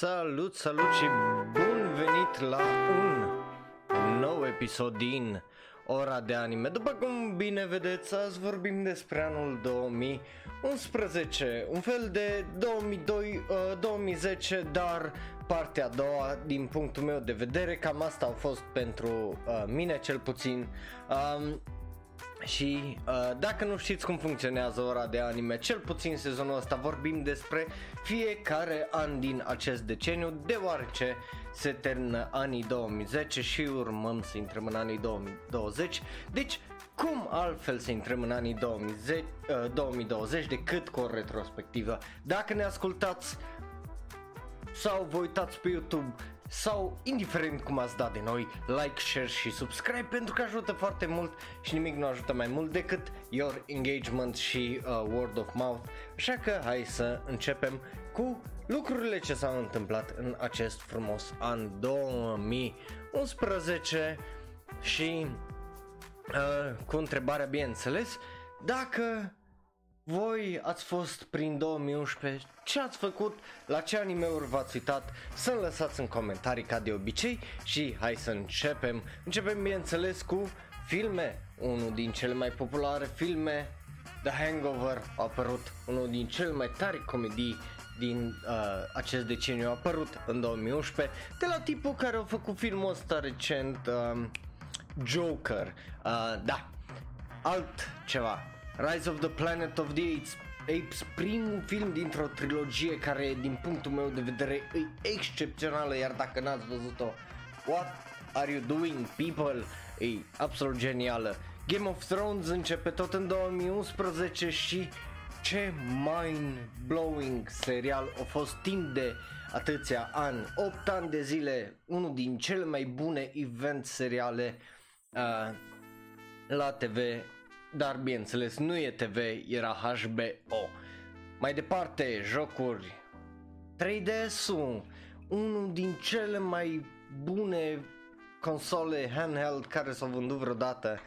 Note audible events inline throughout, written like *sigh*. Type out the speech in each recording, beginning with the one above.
Salut, salut și bun venit la un nou episod din Ora de Anime. După cum bine vedeți, azi vorbim despre anul 2011, un fel de 2002, uh, 2010, dar partea a doua din punctul meu de vedere, cam asta a fost pentru uh, mine cel puțin. Um, și uh, dacă nu știți cum funcționează ora de anime, cel puțin sezonul ăsta vorbim despre fiecare an din acest deceniu, deoarece se termină anii 2010 și urmăm să intrăm în anii 2020. Deci, cum altfel să intrăm în anii 2010, uh, 2020 decât cu o retrospectivă? Dacă ne ascultați sau vă uitați pe YouTube sau indiferent cum ați dat de noi, like, share și subscribe pentru că ajută foarte mult și nimic nu ajută mai mult decât your engagement și uh, word of mouth. Așa că hai să începem cu lucrurile ce s-au întâmplat în acest frumos an 2011 și uh, cu întrebarea bineînțeles dacă voi ați fost prin 2011, ce ați făcut, la ce anime-uri v-ați uitat, să-mi lăsați în comentarii ca de obicei și hai să începem. Începem bineînțeles cu filme, unul din cele mai populare filme, The Hangover a apărut, unul din cele mai tari comedii din uh, acest deceniu. A apărut în 2011 de la tipul care a făcut filmul ăsta recent uh, Joker. Uh, da. Alt ceva Rise of the Planet of the Apes, Apes primul film dintr-o trilogie care din punctul meu de vedere e excepțională iar dacă n-ați văzut-o What are you doing people? E absolut genială. Game of Thrones începe tot în 2011 și ce mind-blowing serial a fost timp de atâția ani, 8 ani de zile, unul din cele mai bune event seriale uh, la TV dar bineînțeles nu e TV, era HBO. Mai departe, jocuri 3DS-ul, unul din cele mai bune console handheld care s-au vândut vreodată,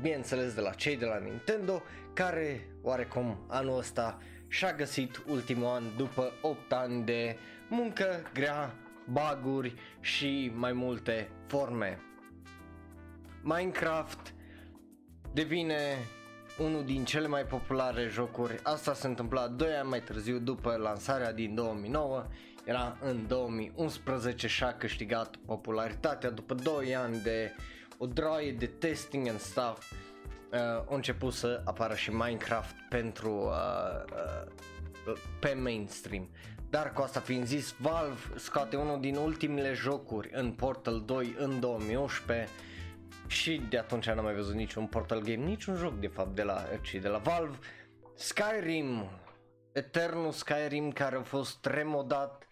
bineînțeles de la cei de la Nintendo, care oarecum anul ăsta și-a găsit ultimul an după 8 ani de muncă grea, baguri și mai multe forme. Minecraft devine unul din cele mai populare jocuri. Asta se întâmpla 2 ani mai târziu după lansarea din 2009. Era în 2011 și a câștigat popularitatea după 2 ani de o droaie de testing and stuff. Uh, a început să apară și Minecraft pentru uh, uh, pe mainstream. Dar cu asta fiind zis, Valve scoate unul din ultimele jocuri în Portal 2 în 2011 și de atunci n-am mai văzut niciun Portal Game, niciun joc de fapt de la, ci de la Valve. Skyrim, Eternul Skyrim care a fost remodat,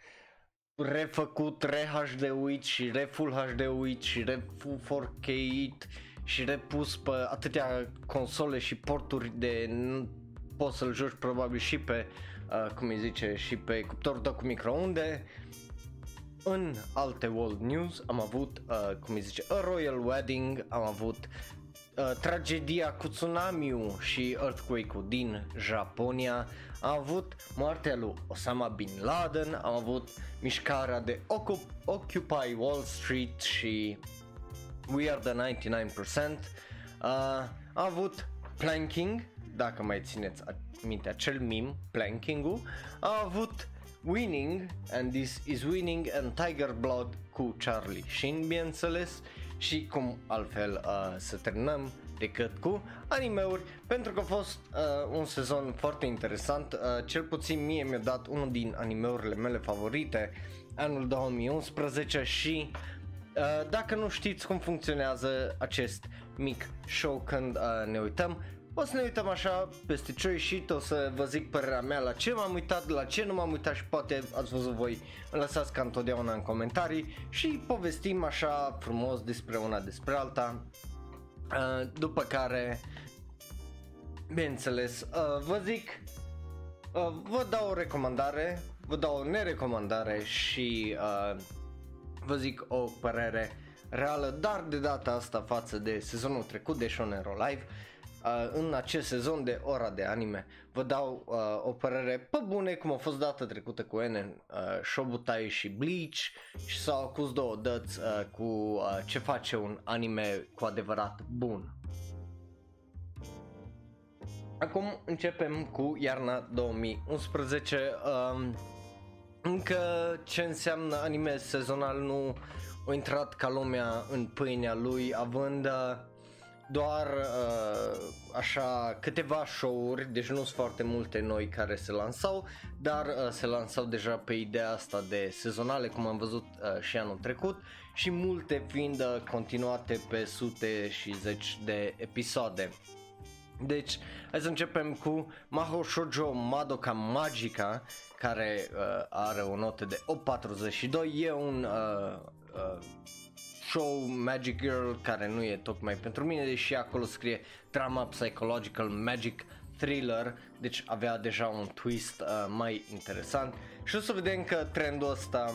refăcut, re-HD-uit și re-full HD-uit și re-full 4K și repus pe atâtea console și porturi de poți să-l joci probabil și pe, uh, cum îi zice, și pe cuptorul tău cu microunde în alte world news am avut, uh, cum îi zice, a royal wedding, am avut uh, tragedia cu tsunami și earthquake-ul din Japonia, am avut moartea lui Osama Bin Laden, am avut mișcarea de Occupy Wall Street și We Are The 99%, uh, am avut planking, dacă mai țineți minte acel meme, planking-ul, am avut Winning and This Is Winning and Tiger Blood cu Charlie. Sheen, bineînțeles, și cum altfel uh, să terminăm decât cu animeuri, pentru că a fost uh, un sezon foarte interesant, uh, cel puțin mie mi-a dat unul din animeurile mele favorite anul 2011 și uh, dacă nu știți cum funcționează acest mic show când uh, ne uităm, o să ne uităm așa peste ce și o să vă zic părerea mea la ce m-am uitat, la ce nu m-am uitat și poate ați văzut voi, îmi lăsați ca întotdeauna în comentarii și povestim așa frumos despre una despre alta. Uh, după care, bineînțeles, uh, vă zic, uh, vă dau o recomandare, vă dau o nerecomandare și vă zic o părere reală, dar de data asta față de sezonul trecut de Shonen Live uh, în acest sezon de ora de anime. Vă dau uh, o părere pe bune cum a fost data trecută cu Enen, uh, Shobutai și Bleach și s-au acuz două dăți uh, cu uh, ce face un anime cu adevărat bun. Acum începem cu iarna 2011. Um, încă ce înseamnă anime sezonal nu a intrat ca lumea în pâinea lui, având uh, doar uh, așa câteva show-uri, deci nu sunt foarte multe noi care se lansau, dar uh, se lansau deja pe ideea asta de sezonale, cum am văzut uh, și anul trecut, și multe fiind uh, continuate pe sute și zeci de episoade. Deci, hai să începem cu Maho Shoujo Madoka Magica, care uh, are o notă de 8.42, e un uh, uh, show Magic Girl care nu e tocmai pentru mine, deși acolo scrie drama psychological magic thriller, deci avea deja un twist uh, mai interesant și o să vedem că trendul ăsta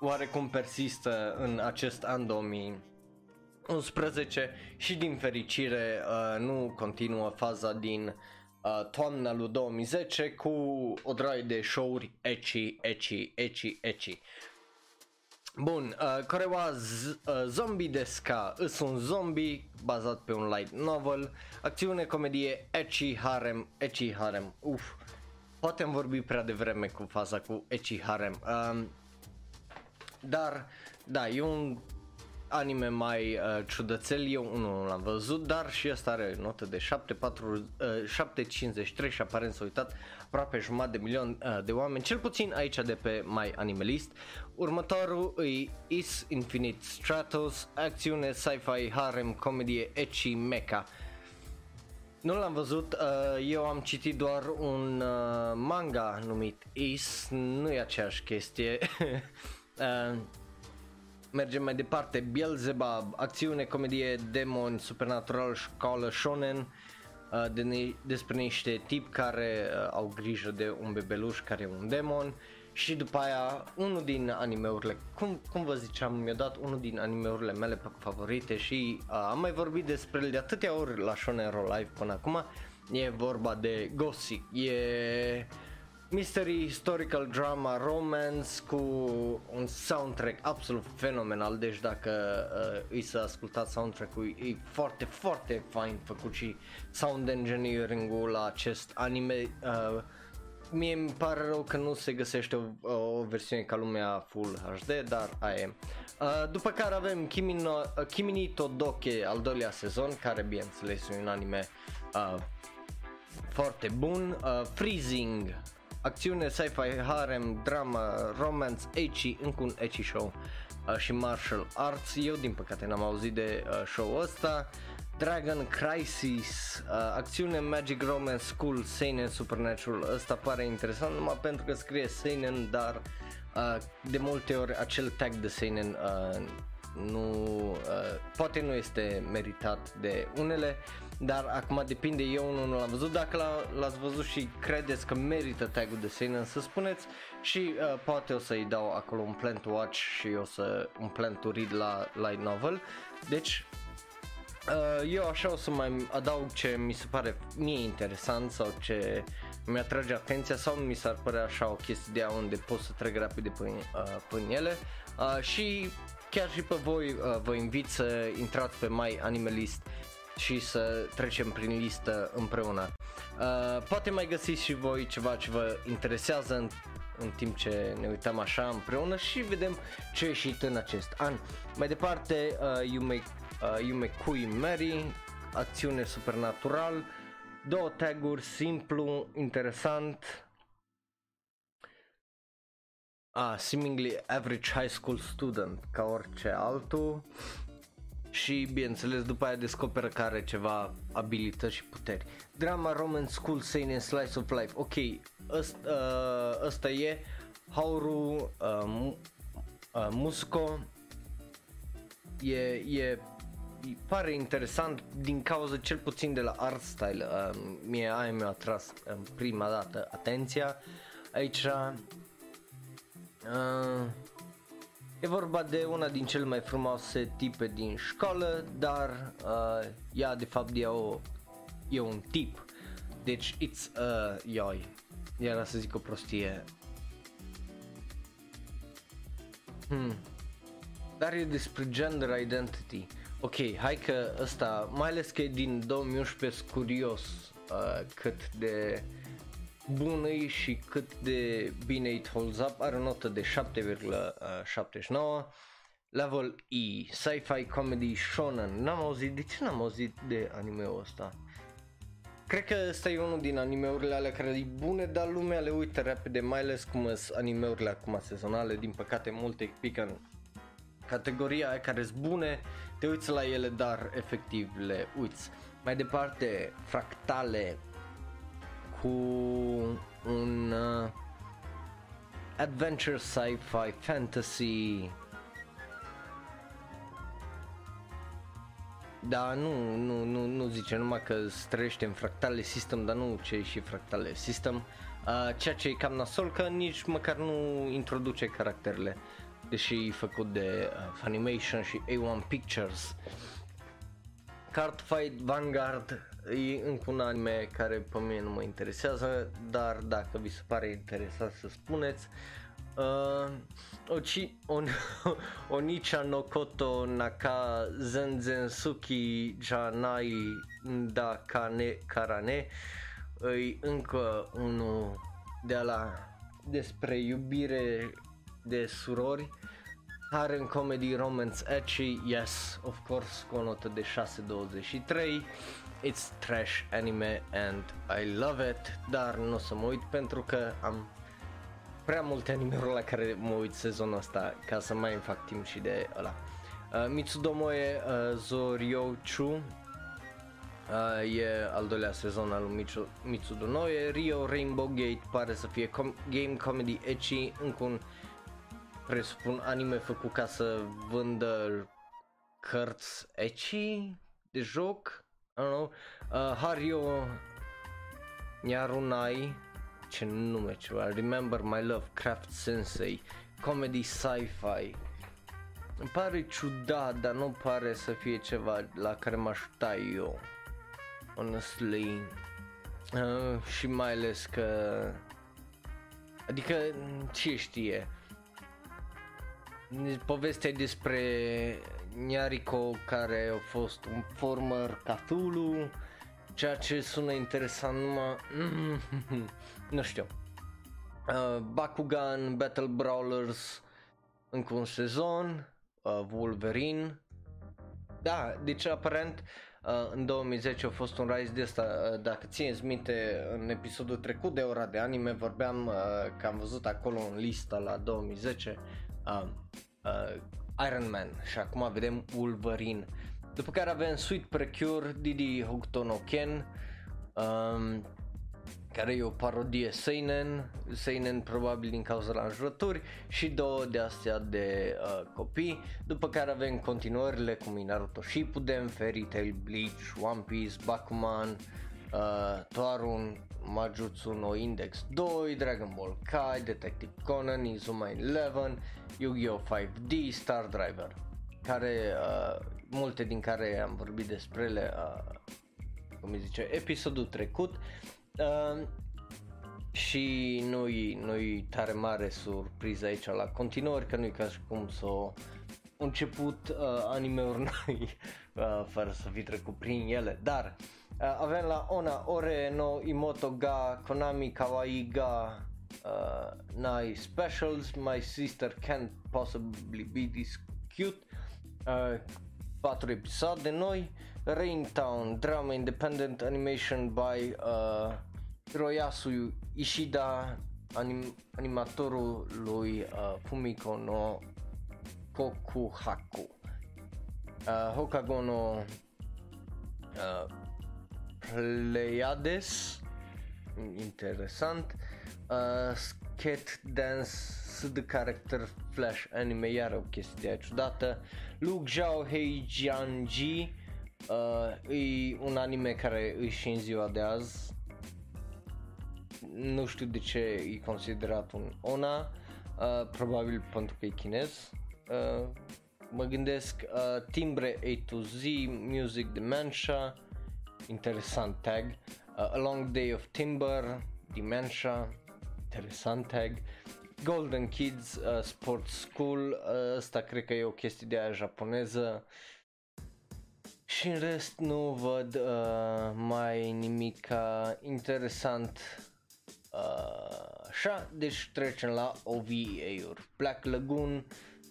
oarecum persistă în acest an 2011 și din fericire uh, nu continuă faza din uh, toamna lui 2010 cu o draie de show-uri ecchi, ecchi, ecchi, ecchi. Bun, uh, Corewa z- uh, Zombie Desca îs un zombie bazat pe un light novel, acțiune, comedie, ecchi harem, ecchi harem, uf, poate am vorbit prea devreme cu faza cu ecchi harem, um, dar da, e un anime mai uh, ciudățel, eu unul l-am văzut, dar și ăsta are notă de 7,53 uh, și aparent s-a uitat aproape jumătate de milion uh, de oameni, cel puțin aici de pe My Animalist. Următorul e Is Infinite Stratos, acțiune, sci-fi, harem, comedie, ecchi, mecha. Nu l-am văzut, uh, eu am citit doar un uh, manga numit Is, nu e aceeași chestie. *laughs* uh, mergem mai departe, Beelzebub, acțiune, comedie, demon, supernatural, școală, shonen, uh, de ne- despre niște tip care uh, au grijă de un bebeluș care e un demon. Și după aia unul din animeurile, cum, cum vă ziceam, mi-a dat unul din animeurile mele favorite și uh, am mai vorbit despre el de atâtea ori la Shonen Roll Live până acum, e vorba de Gothic, e mystery, historical drama, romance cu un soundtrack absolut fenomenal, deci dacă uh, îi să ascultați soundtrack-ul e foarte, foarte fain făcut și sound engineering-ul la acest anime uh, Mie îmi pare rău că nu se găsește o, o versiune ca lumea Full HD, dar aia e. Uh, după care avem Kimi, no, uh, Kimi ni Todoke, al doilea sezon, care bineînțeles e un anime uh, foarte bun. Uh, Freezing, acțiune, sci-fi, harem, drama, romance, ecchi, încă un ecchi show uh, și martial arts. Eu din păcate n-am auzit de uh, show ăsta. Dragon Crisis, uh, acțiune, magic, romance, school, seinen, supernatural. Ăsta pare interesant numai pentru că scrie seinen, dar uh, de multe ori acel tag de seinen uh, nu, uh, poate nu este meritat de unele, dar acum depinde, eu nu, nu l-am văzut, dacă l- l-ați văzut și credeți că merită tagul de seinen să spuneți. Și uh, poate o să-i dau acolo un plan to watch și o să un plan to read la light novel, deci Uh, eu așa o să mai adaug ce mi se pare mie interesant sau ce mi atrage atenția sau mi s-ar părea așa o chestie de a unde pot să trec rapid pe, uh, până ele. Uh, și chiar și pe voi uh, vă invit să intrați pe My Animalist și să trecem prin listă împreună. Uh, poate mai găsiți și voi ceva ce vă interesează în, în timp ce ne uităm așa împreună și vedem ce a ieșit în acest an. Mai departe, uh, You Make uh, Yume Kui Mary, acțiune supernatural, două taguri, simplu, interesant, ah, seemingly average high school student, ca orice altul și bineînțeles după aia descoperă că are ceva abilități și puteri. Drama, romance, school, seinen, slice of life, ok, ăsta, uh, ăsta e Hauru uh, uh, Musco. E, e pare interesant din cauza cel puțin de la art style uh, mie aia mi-a atras uh, prima dată atenția aici. Uh, e vorba de una din cele mai frumoase tipe din școală dar uh, ea de fapt e o e un tip. Deci, it's, uh, ioi, era să zic o prostie. Hmm. Dar e despre gender identity. Ok, hai că ăsta, mai ales că e din 2011, curios uh, cât de bun e și cât de bine it holds up. Are o notă de 7,79. Level E, sci-fi comedy shonen. N-am auzit, de ce n-am auzit de anime-ul ăsta? Cred că ăsta e unul din animeurile alea care e bune, dar lumea le uită repede, mai ales cum sunt animeurile acum sezonale, din păcate multe pică în categoria aia care sunt bune, te uiți la ele, dar efectiv le uiți. Mai departe, fractale cu un uh, adventure sci-fi fantasy Da, nu, nu, nu, nu zice numai că străiește în fractale system, dar nu ce și fractale system. Uh, ceea ce e cam nasol că nici măcar nu introduce caracterele, deși e făcut de uh, Funimation și A1 Pictures. Cardfight Vanguard e încă un anime care pe mine nu mă interesează, dar dacă vi se pare interesat să spuneți. Uh, Ochi, on, *laughs* Onicha no Koto Naka Zenzensuki Janai Da Kane Karane e încă unul de la despre iubire de surori Harem comedy romance ecchi, yes, of course, cu o notă de 6.23 It's trash anime and I love it, dar nu o să mă uit pentru că am prea multe anime-uri la care mă uit sezonul ăsta ca să mai îmi fac timp și de ăla. Uh, Mitsudomoe uh, Zoryouchu uh, e al doilea sezon al lui Mitsudomoe Rio Rainbow Gate pare să fie com- game comedy ecchi încă un presupun anime făcut ca să vândă cărți ecchi de joc I don't know. Uh, Hario Nyarunai ce nume ceva, Remember My Love, Craft Sensei, comedy sci-fi. Îmi pare ciudat, dar nu pare să fie ceva la care m-aș eu. Honestly. Uh, și mai ales că... Adică, ce știe? Povestea despre Nyariko care a fost un former Cthulhu ceea ce sună interesant numai... *laughs* nu știu. Uh, Bakugan, Battle Brawlers, încă un sezon, uh, Wolverine. Da, deci aparent uh, în 2010 a fost un rise de asta, uh, dacă țineți minte în episodul trecut de ora de anime vorbeam uh, că am văzut acolo în lista la 2010 uh, uh, Iron Man și acum vedem Wolverine. După care avem Sweet Precure, Didi Hokuto no Ken, um, care e o parodie Seinen, Seinen probabil din cauza la înjurături și două de astea de uh, copii, după care avem continuările cum Naruto Shippuden, Fairy Tail, Bleach, One Piece, Bakuman, uh, Toarun, Majutsu no Index 2, Dragon Ball Kai, Detective Conan, Izuma 11, Yu-Gi-Oh! 5D, Star Driver, care uh, multe din care am vorbit despre ele, uh, cum îi zice, episodul trecut. Uh, și nu-i, nu-i tare mare surpriză aici la continuări, că nu-i ca și cum să o început uh, anime-uri noi *laughs* uh, fără să fi trecut prin ele, dar uh, avem la Ona Ore no Imoto ga Konami Kawaii ga uh, Nai Specials My Sister Can't Possibly Be This Cute uh, 4 episoade noi, Raintown, drama independent animation by uh, Hiroyasu Ishida, anim, animatorul lui uh, Fumiko no Kokuhaku. Uh, Hokago uh, Pleiades, interesant. Uh, Cat Dance SD Character Flash Anime, iar o chestie ciudată. Lu Zhao Hei Jianji uh, e un anime care e și în ziua de azi. Nu știu de ce e considerat un ONA, uh, probabil pentru că e chinez. Uh, mă gândesc uh, timbre A to Z, Music Dementia, interesant tag. Uh, A Long Day of Timber, Dementia, interesant tag. Golden Kids uh, Sports School, uh, ăsta cred că e o chestie de aia japoneză. Și în rest nu văd uh, mai nimic interesant. Uh, așa, deci trecem la OVA-uri. Black Lagoon,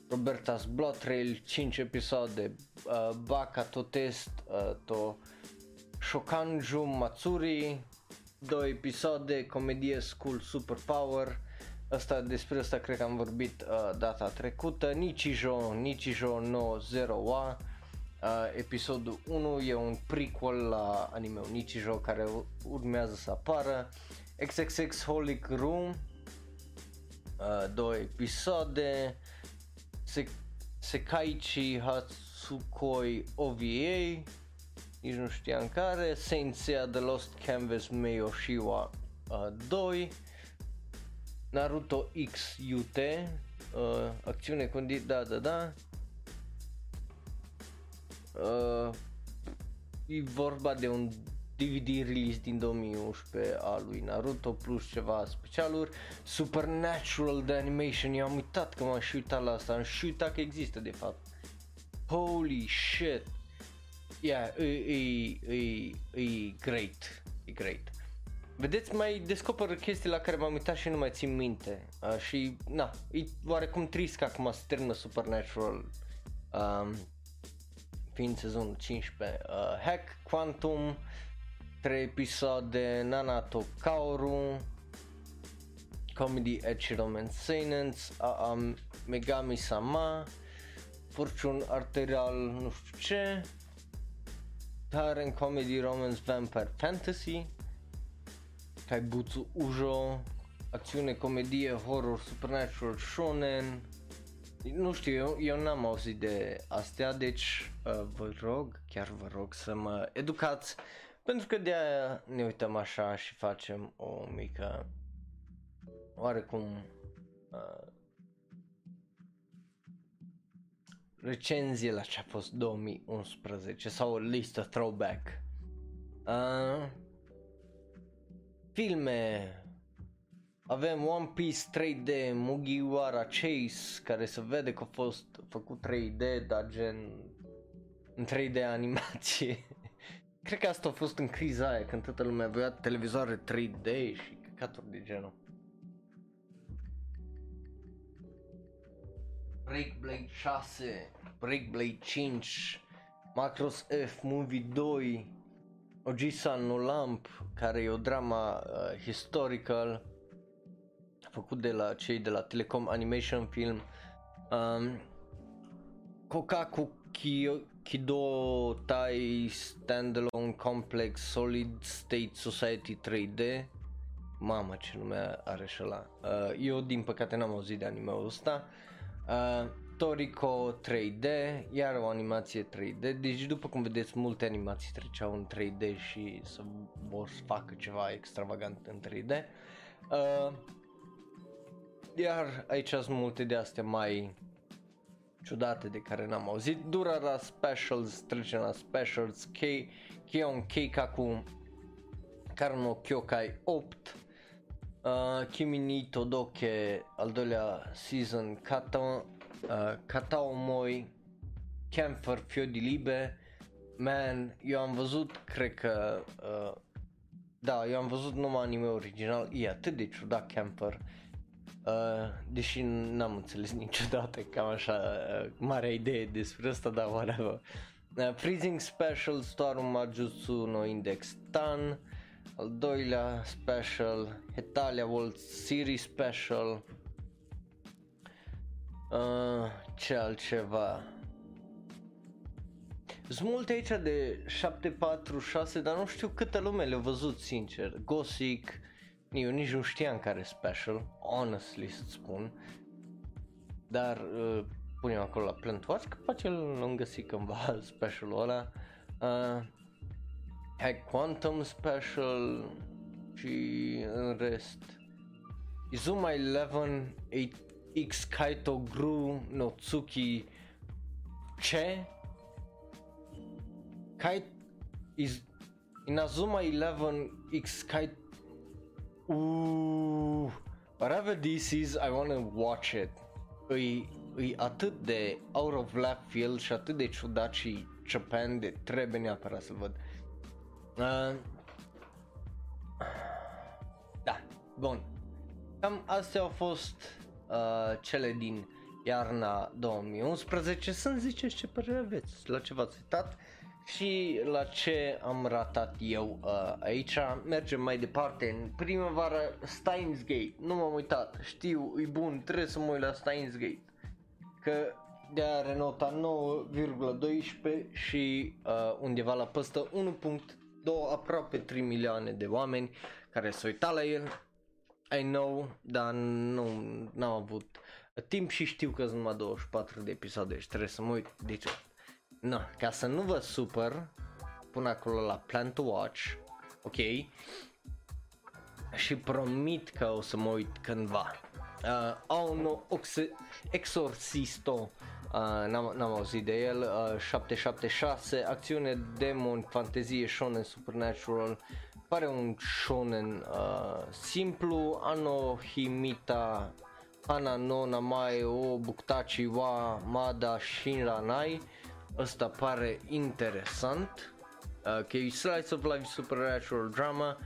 Roberta's Blood Trail, 5 episoade, uh, Baka to Test, uh, to Shokanju Matsuri, 2 episoade, comedie School Superpower, Asta, despre asta cred că am vorbit uh, data trecută, Nichijo, Nichijo no Zero wa, uh, episodul 1 e un prequel la anime Nichijo care urmează să apară, XXX Holic Room, uh, două episoade, Se- Sekaichi Hatsukoi OVA, nici nu știam care, Saint Seiya The Lost Canvas Meiyoshiwa uh, 2, Naruto X UT, uh, acțiune cu da, da, da. Uh, e vorba de un DVD release din 2011 al lui Naruto plus ceva specialuri. Supernatural de animation, eu am uitat că m-am și uitat la asta, am și uitat că există de fapt. Holy shit Yeah, e, e, e, e great, e great. Vedeți, mai descoper chestii la care m-am uitat și nu mai țin minte. Uh, și na, e oarecum trist că acum se termină Supernatural um, fiind sezonul 15 uh, Hack Quantum 3 episoade Nanato Kaoru Comedy Echelon Maintenance uh, Megami Sama Fortune Arterial nu știu ce Taren Comedy Romance Vampire Fantasy Kaibutsu Ujo, acțiune, comedie, horror, supernatural, shonen. Nu știu, eu, eu n-am auzit de astea, deci uh, vă rog, chiar vă rog să mă educați, pentru că de aia ne uităm așa și facem o mică, oarecum, uh, recenzie la ce a fost 2011 sau o listă throwback. Uh, Filme avem One Piece 3D, Mugiwara Chase, care se vede că a fost făcut 3D, dar gen în 3D animație. *laughs* Cred că asta a fost în criza aia, când toată lumea avea televizoare 3D și căcaturi de genul. Breakblade 6, Breakblade 5, Macross F Movie 2, Ojisan no Lamp, care e o drama uh, historical făcut de la cei de la Telecom Animation Film. Um, Kokaku Kiyo, Kido Tai Standalone Complex Solid State Society 3D Mamă ce nume are și ăla. Uh, Eu din păcate n-am auzit de anime-ul ăsta. uh, Toriko 3D, iar o animație 3D, deci după cum vedeți multe animații treceau în 3D și să vor să facă ceva extravagant în 3D. Uh, iar aici sunt multe de astea mai ciudate de care n-am auzit. Durara Specials, trecem la Specials, K, Kion Keikaku, Karno Kyokai 8, uh, Kimi ni Todoke, al doilea season, Kato, uh, Katao Moi, Camphor Fiodi Libe, man, eu am văzut, cred că, uh, da, eu am văzut numai anime original, e atât de ciudat Camphor, uh, deși n-am înțeles niciodată cam așa uh, marea idee despre asta, dar whatever. Uh, Freezing Special, Storm Majutsu no Index Tan, al doilea special, Hetalia World Series Special, Uh, ce altceva? Sunt multe aici de 746, dar nu știu câtă lume le-a văzut, sincer. Gothic, eu nici nu știam care special, honestly să spun. Dar uh, punem acolo la Plant Watch, că poate l-am găsit cândva *laughs* specialul ăla. Uh, Hack Quantum Special și în rest. Izuma 11 X Kaito Gru no Tsuki ce? Kai is Inazuma 11X Kai Uuuu Whatever this is, I wanna watch it Îi, îi atât de out of left field și atât de ciudat și Japan de trebuie neapărat să văd uh, Da, bun Cam astea au fost uh, cele din iarna 2011 Să-mi ziceți ce părere aveți, la ce v-ați uitat și la ce am ratat eu uh, aici. Mergem mai departe în primăvară Steins Gate. Nu m-am uitat, știu, e bun, trebuie să mă uit la Steins Gate. Că de are nota 9,12 și uh, undeva la păstă 1.2 aproape 3 milioane de oameni care s-au uitat la el. I know, dar nu n-am avut timp și știu că sunt numai 24 de episoade și trebuie să mă uit. Deci No, ca să nu vă supăr, pun acolo la Plan to Watch, ok? Și promit că o să mă uit cândva. Uh, oh, no, Oxe- Exorcisto, uh, n-am, n-am auzit de el, uh, 776, acțiune, demon, fantezie, shonen, supernatural, pare un shonen uh, simplu, Anohimita, Hana no Namae o Buktachi wa Mada Shinranai, ăsta pare interesant, uh, că e slice of life supernatural drama,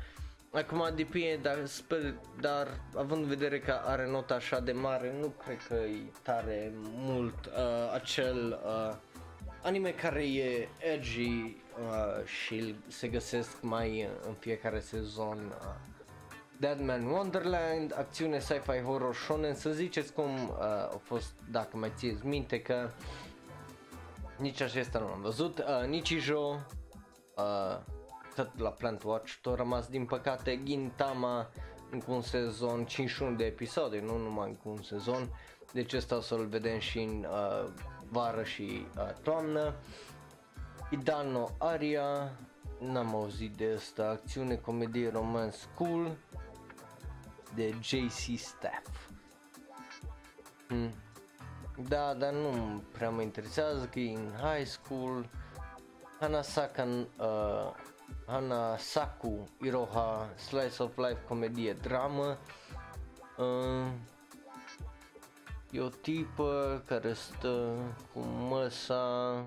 acum depinde, dar, sper, dar având în vedere că are nota așa de mare, nu cred că e tare mult uh, acel uh, anime care e edgy uh, și se găsesc mai în fiecare sezon uh, Deadman Wonderland, acțiune sci-fi horror shonen, să ziceți cum uh, a fost, dacă mai țineți minte că nici acesta nu l-am văzut, uh, nici Jo, uh, tot la Plant Watch, tot rămas din păcate Gintama încă un sezon, 51 de episoade, nu numai încă un sezon, deci ăsta o să-l vedem și în uh, vară și uh, toamnă. Idano Aria, n-am auzit de asta, acțiune, comedie, romance, school, de JC Staff. Hmm. Da, dar nu prea mă interesează că e în high school. Hanasaka, uh, Hanasaku Iroha, Slice of Life, comedie, dramă. Uh, e o tipă care stă cu măsa.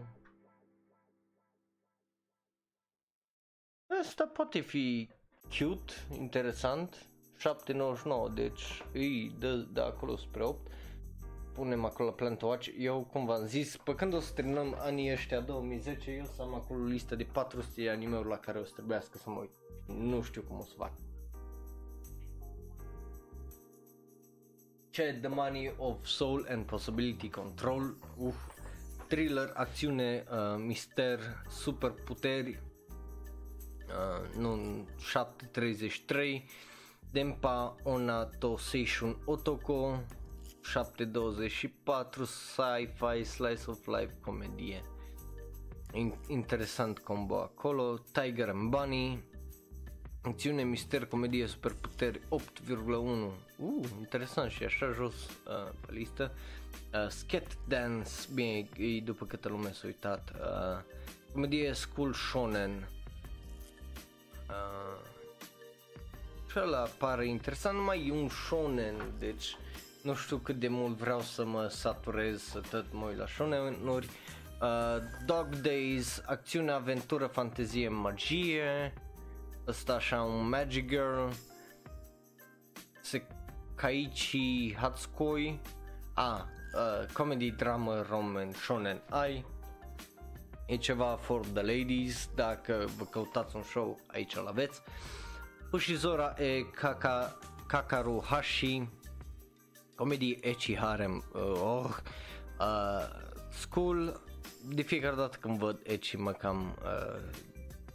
Asta poate fi cute, interesant. 7,99, deci îi dă de acolo spre 8 punem acolo la Plant Watch, eu cum v-am zis, pe când o să terminăm anii ăștia 2010, eu să am acolo listă de 400 de anime-uri la care o să trebuiască să mă uit. Nu știu cum o să fac. Ce The Money of Soul and Possibility Control, uf, thriller, acțiune, uh, mister, super puteri, uh, nu, 733, Dempa Onato Seishun Otoko, 724 sci-fi slice of life comedie. interesant combo acolo, Tiger and Bunny, acțiune, mister, comedie, superputeri 8,1. Uh, interesant și așa jos uh, pe listă. Uh, Sket Dance, bine, e după câtă lume s-a uitat. Uh, comedie School Shonen. Uh, și ăla pare interesant, numai e un shonen, deci nu știu cât de mult vreau să mă saturez să tot mă uit la shonen-uri. Uh, Dog Days, acțiune, aventură, fantezie, magie. Ăsta așa un Magic Girl. Sekaichi Hatsukoi. A, uh, comedy, drama, roman, shonen ai. E ceva for the ladies, dacă vă căutați un show, aici l aveți. Ushizora e Kaka, Kakaru Hashi, comedii ecchi harem, uh, oh, uh, school, de fiecare dată când văd ecchi mă cam uh,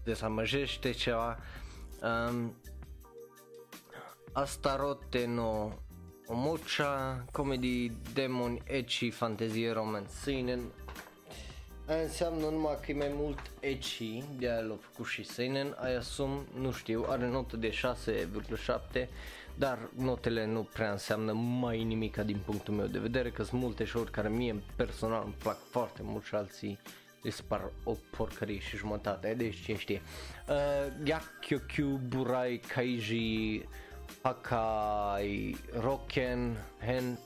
dezamăjește ceva. Um, Astarote no Omocha, comedii, demoni, ecchi, fantezie, romance, seinen. Aia înseamnă numai că e mai mult ecchi, de aia l-a făcut și seinen, aia asum, nu știu, are notă de 6,7 dar notele nu prea înseamnă mai nimica din punctul meu de vedere, că sunt multe show care mie personal îmi plac foarte mult și alții se par o porcărie și jumătate, deci cine știe. Uh, Gyakyokyu Burai Kaiji Hakai Roken Hen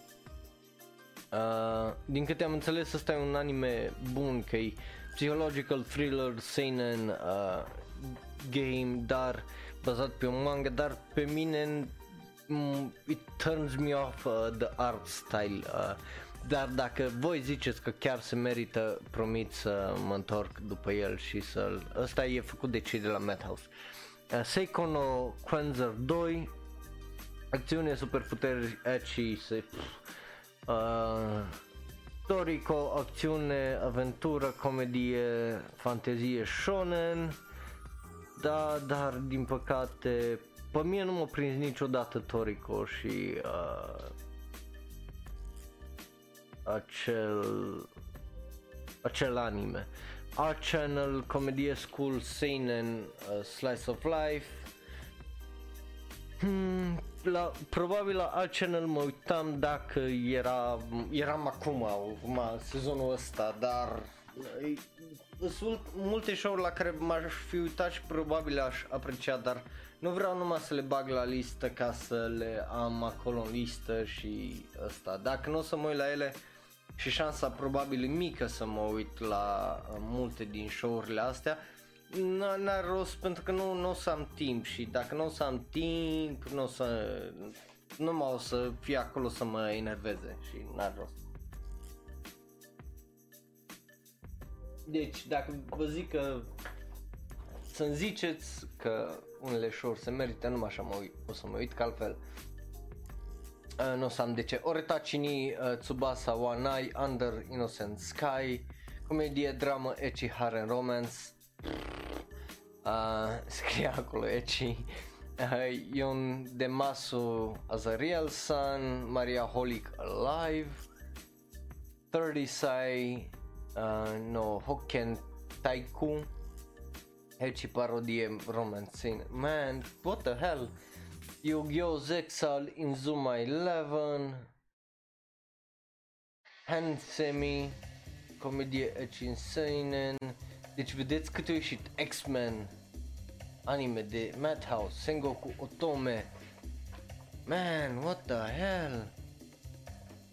Uh, din câte am înțeles, ăsta e un anime bun, că e psychological thriller, seinen uh, game, dar bazat pe un manga, dar pe mine mm, it turns me off uh, the art style. Uh, dar dacă voi ziceți că chiar se merită, promit să mă întorc după el și să-l... Ăsta e făcut de cei de la Madhouse. Uh, Seiko no Quenzer 2 Acțiune, superputeri, ecchi, se... Uh, Torico, acțiune, aventură, comedie, fantezie, shonen Da, dar din păcate Pe mine nu m-a prins niciodată Torico și uh, acel acel anime. Art Channel, comedie school, seinen, uh, slice of life. Hmm, la, probabil la alt channel mă uitam dacă era, eram acum, acum sezonul ăsta, dar sunt multe show-uri la care m-aș fi uitat și probabil aș aprecia, dar nu vreau numai să le bag la listă ca să le am acolo în listă și ăsta. Dacă nu o să mă uit la ele, și șansa probabil e mică să mă uit la uh, multe din show-urile astea, n-are rost pentru că nu, nu o să am timp și dacă nu o să am timp, nu o să, nu mă o să fie acolo să mă enerveze și n-are rost. Deci, dacă vă zic că să-mi ziceți că unele show se merită, numai așa mă uit, o să mă uit, că altfel uh, nu o să am de ce. Oretachini, uh, Tsubasa Wanai, Under Innocent Sky, comedie, dramă, ecchi, harem, romance, uh, *laughs* scrie acolo ecchi, uh, Ion Demasu Azariel Sun, Maria Holic Alive, 30 Sai, uh, no Hokken Taiku, ecchi parodie romance Man, what the hell? Yu-Gi-Oh! Zexal, Inzuma 11, Hansemi, comedie Ecchi Seinen, deci vedeți cât a ieșit X-Men, anime de Madhouse, Sengoku Otome, Man, what the hell?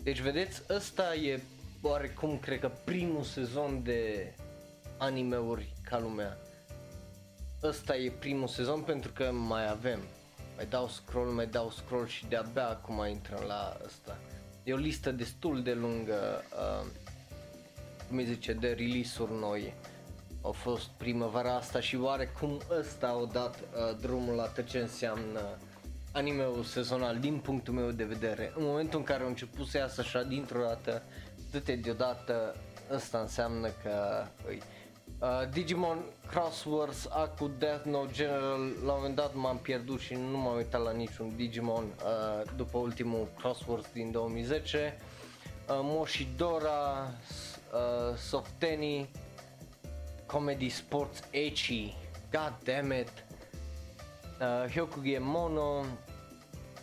Deci vedeți, ăsta e oarecum, cred că primul sezon de animeuri ca lumea. Ăsta e primul sezon pentru că mai avem mai dau scroll, mai dau scroll și de-abia acum intrăm la asta. E o listă destul de lungă, uh, cum îi zice, de release-uri noi. Au fost primăvara asta și oarecum ăsta au dat uh, drumul la tot ce înseamnă animeul sezonal din punctul meu de vedere. În momentul în care au început să iasă așa dintr-o dată, toate deodată, ăsta înseamnă că îi, Uh, Digimon Crosswords, Aku Death Note General, la un moment dat m-am pierdut și nu m-am uitat la niciun Digimon uh, după ultimul Crosswords din 2010. Uh, Moshidora, uh, Softeni, Comedy Sports Echi, God damn it, uh, Hyokuge Mono,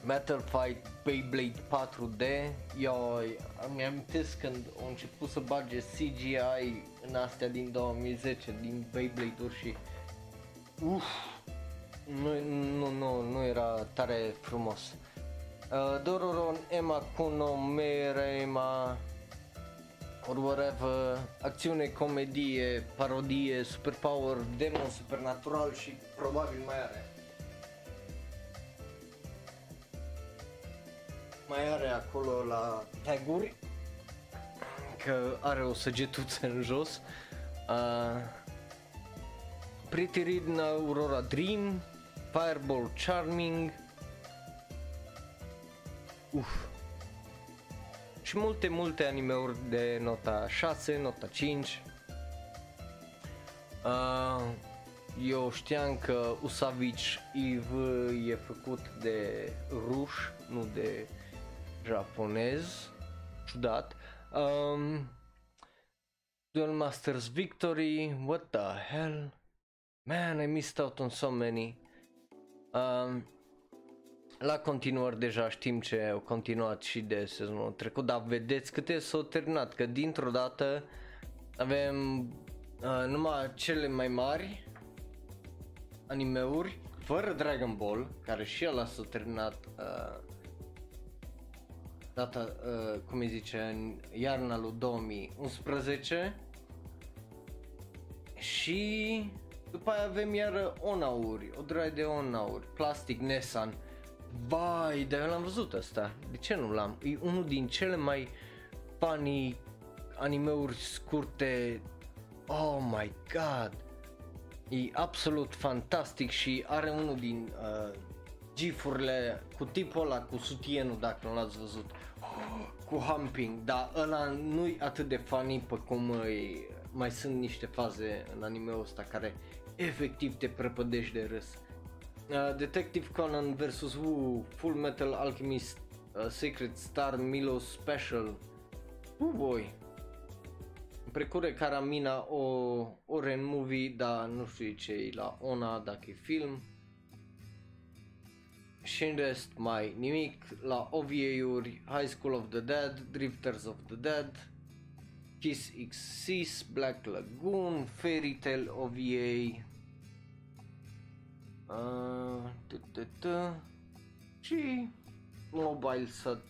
Metal Fight Beyblade 4D, eu îmi amintesc când au început să bage CGI în astea din 2010, din Beyblade-uri și uff, nu, nu, nu, nu era tare frumos. Uh, Dororon, Emma Kuno, Meirema, or whatever, acțiune, comedie, parodie, superpower, demon supernatural și probabil mai are. mai are acolo la taguri că are o săgetuță în jos. Uh, Pretty Read Aurora Dream, Fireball Charming. Uf. Și multe, multe animeuri de nota 6, nota 5. Uh, eu știam că Usavich IV e făcut de ruși, nu de japonez, ciudat. Um, Duel Masters Victory, what the hell? Man, I missed out on so many. Um, la continuări deja știm ce au continuat și de sezonul trecut, dar vedeți câte s-au terminat, că dintr-o dată avem uh, numai cele mai mari animeuri fără Dragon Ball, care și el s-a terminat uh, data, uh, cum îi zice, în iarna lui 2011 și după aia avem iară onauri, o draie de onauri, Plastic Nessan. Vai, dar eu l-am văzut asta. De ce nu l-am? E unul din cele mai funny animeuri scurte. Oh my god. E absolut fantastic și are unul din uh, gifurile cu tipul ăla cu sutienul dacă nu l-ați văzut. Oh, cu humping, dar ăla nu-i atât de funny pe cum îi, mai sunt niște faze în anime-ul ăsta care efectiv te prăpădești de râs. Uh, Detective Conan vs. Who, Full Metal Alchemist, uh, Secret Star Milo Special. Uh, boy. Precure Caramina o Oren Movie, dar nu știu ce e la Ona, dacă e film. Și în rest mai nimic, la OVA-uri, High School of the Dead, Drifters of the Dead, Kiss X6, Black Lagoon, Fairy Tail OVA, uh, și Mobile Suit,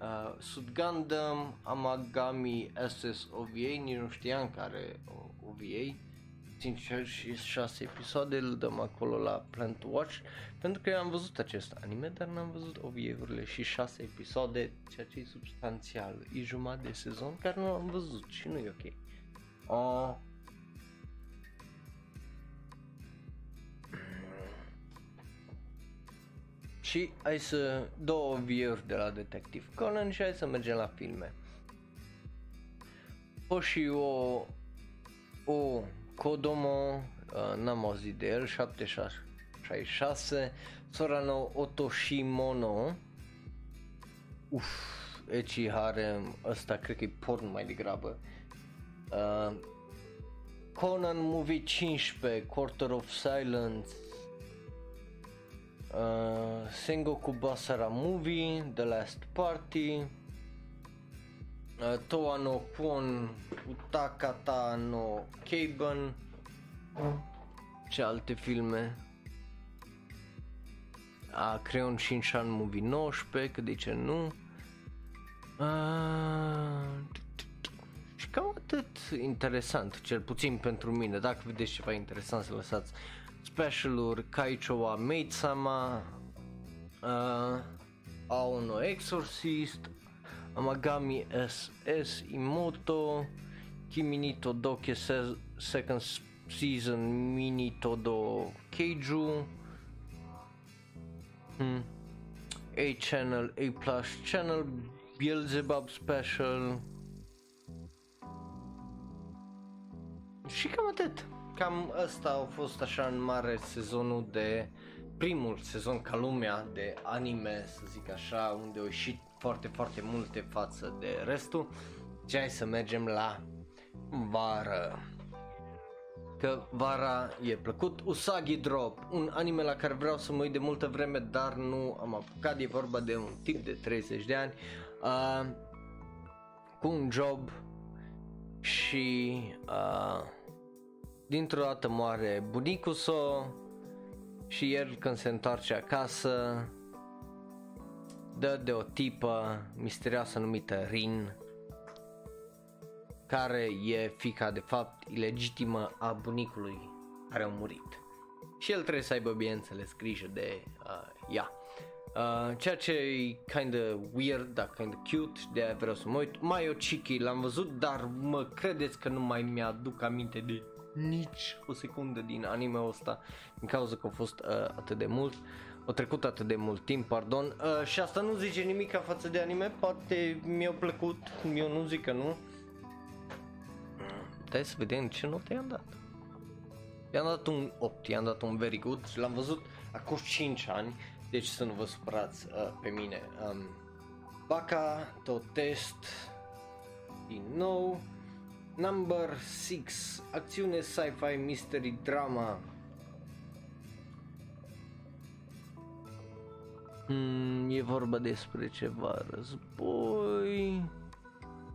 uh, Suit Gundam, Amagami SS OVA, nici nu știam care OVA, 5 și 6 episoade, îl dăm acolo la Plan to Watch, pentru că eu am văzut acest anime, dar n-am văzut OVA-urile și 6 episoade, ceea ce e substanțial, e jumătate de sezon care nu am văzut și nu e ok. Uh, Și hai să două vieri de la Detective Conan și hai să mergem la filme. O și o, o Kodomo, uh, n-am auzit de el, 766, Sorano Otoshimono, Uf, Echi Harem, ăsta cred că e porn mai degrabă. Uh, Conan Movie 15, Quarter of Silence, uh, Sengoku Basara Movie, The Last Party, uh, Toa no Kwon, Utakata no Keiban, ce alte filme? A, Creon Shinshan Movie 19, că de ce nu? Uh, și cam atât interesant, cel puțin pentru mine. Dacă vedeți ceva interesant să lăsați specialuri Kaichowa Maid-sama, uh, Aono Exorcist, Amagami SS Imoto, Kimi to Doke se- Second Season Mini Todo Keiju, hmm. A Channel, A Plus Channel, Beelzebub Special și cam atât cam ăsta a fost așa în mare sezonul de primul sezon ca lumea de anime, să zic așa, unde au ieșit foarte, foarte multe față de restul. Și hai să mergem la vară. Că vara e plăcut. Usagi Drop, un anime la care vreau să mă uit de multă vreme, dar nu am apucat. E vorba de un tip de 30 de ani uh, cu un job și uh, dintr-o dată moare bunicul său și el când se întoarce acasă dă de o tipă misterioasă numită Rin care e fica de fapt ilegitimă a bunicului care a murit. Și el trebuie să aibă bineînțeles grijă de uh, ea. Uh, ceea ce e kind of weird, dar kind of cute, de aia vreau să mă uit. Mai o Chiki l-am văzut, dar mă credeți că nu mai mi-aduc aminte de nici o secundă din anime-ul ăsta din cauza că a fost uh, atât de mult o trecut atât de mult timp, pardon. Uh, și asta nu zice nimic ca față de anime, poate mi-a plăcut, eu nu zic că nu. Hai să vedem ce note i-am dat. I-am dat un 8, i-am dat un very good. Și l-am văzut acum 5 ani, deci să nu vă supărați uh, pe mine. Um, Baca, tot test din nou. Number 6 Acțiune sci-fi mystery drama mm, E vorba despre ceva război.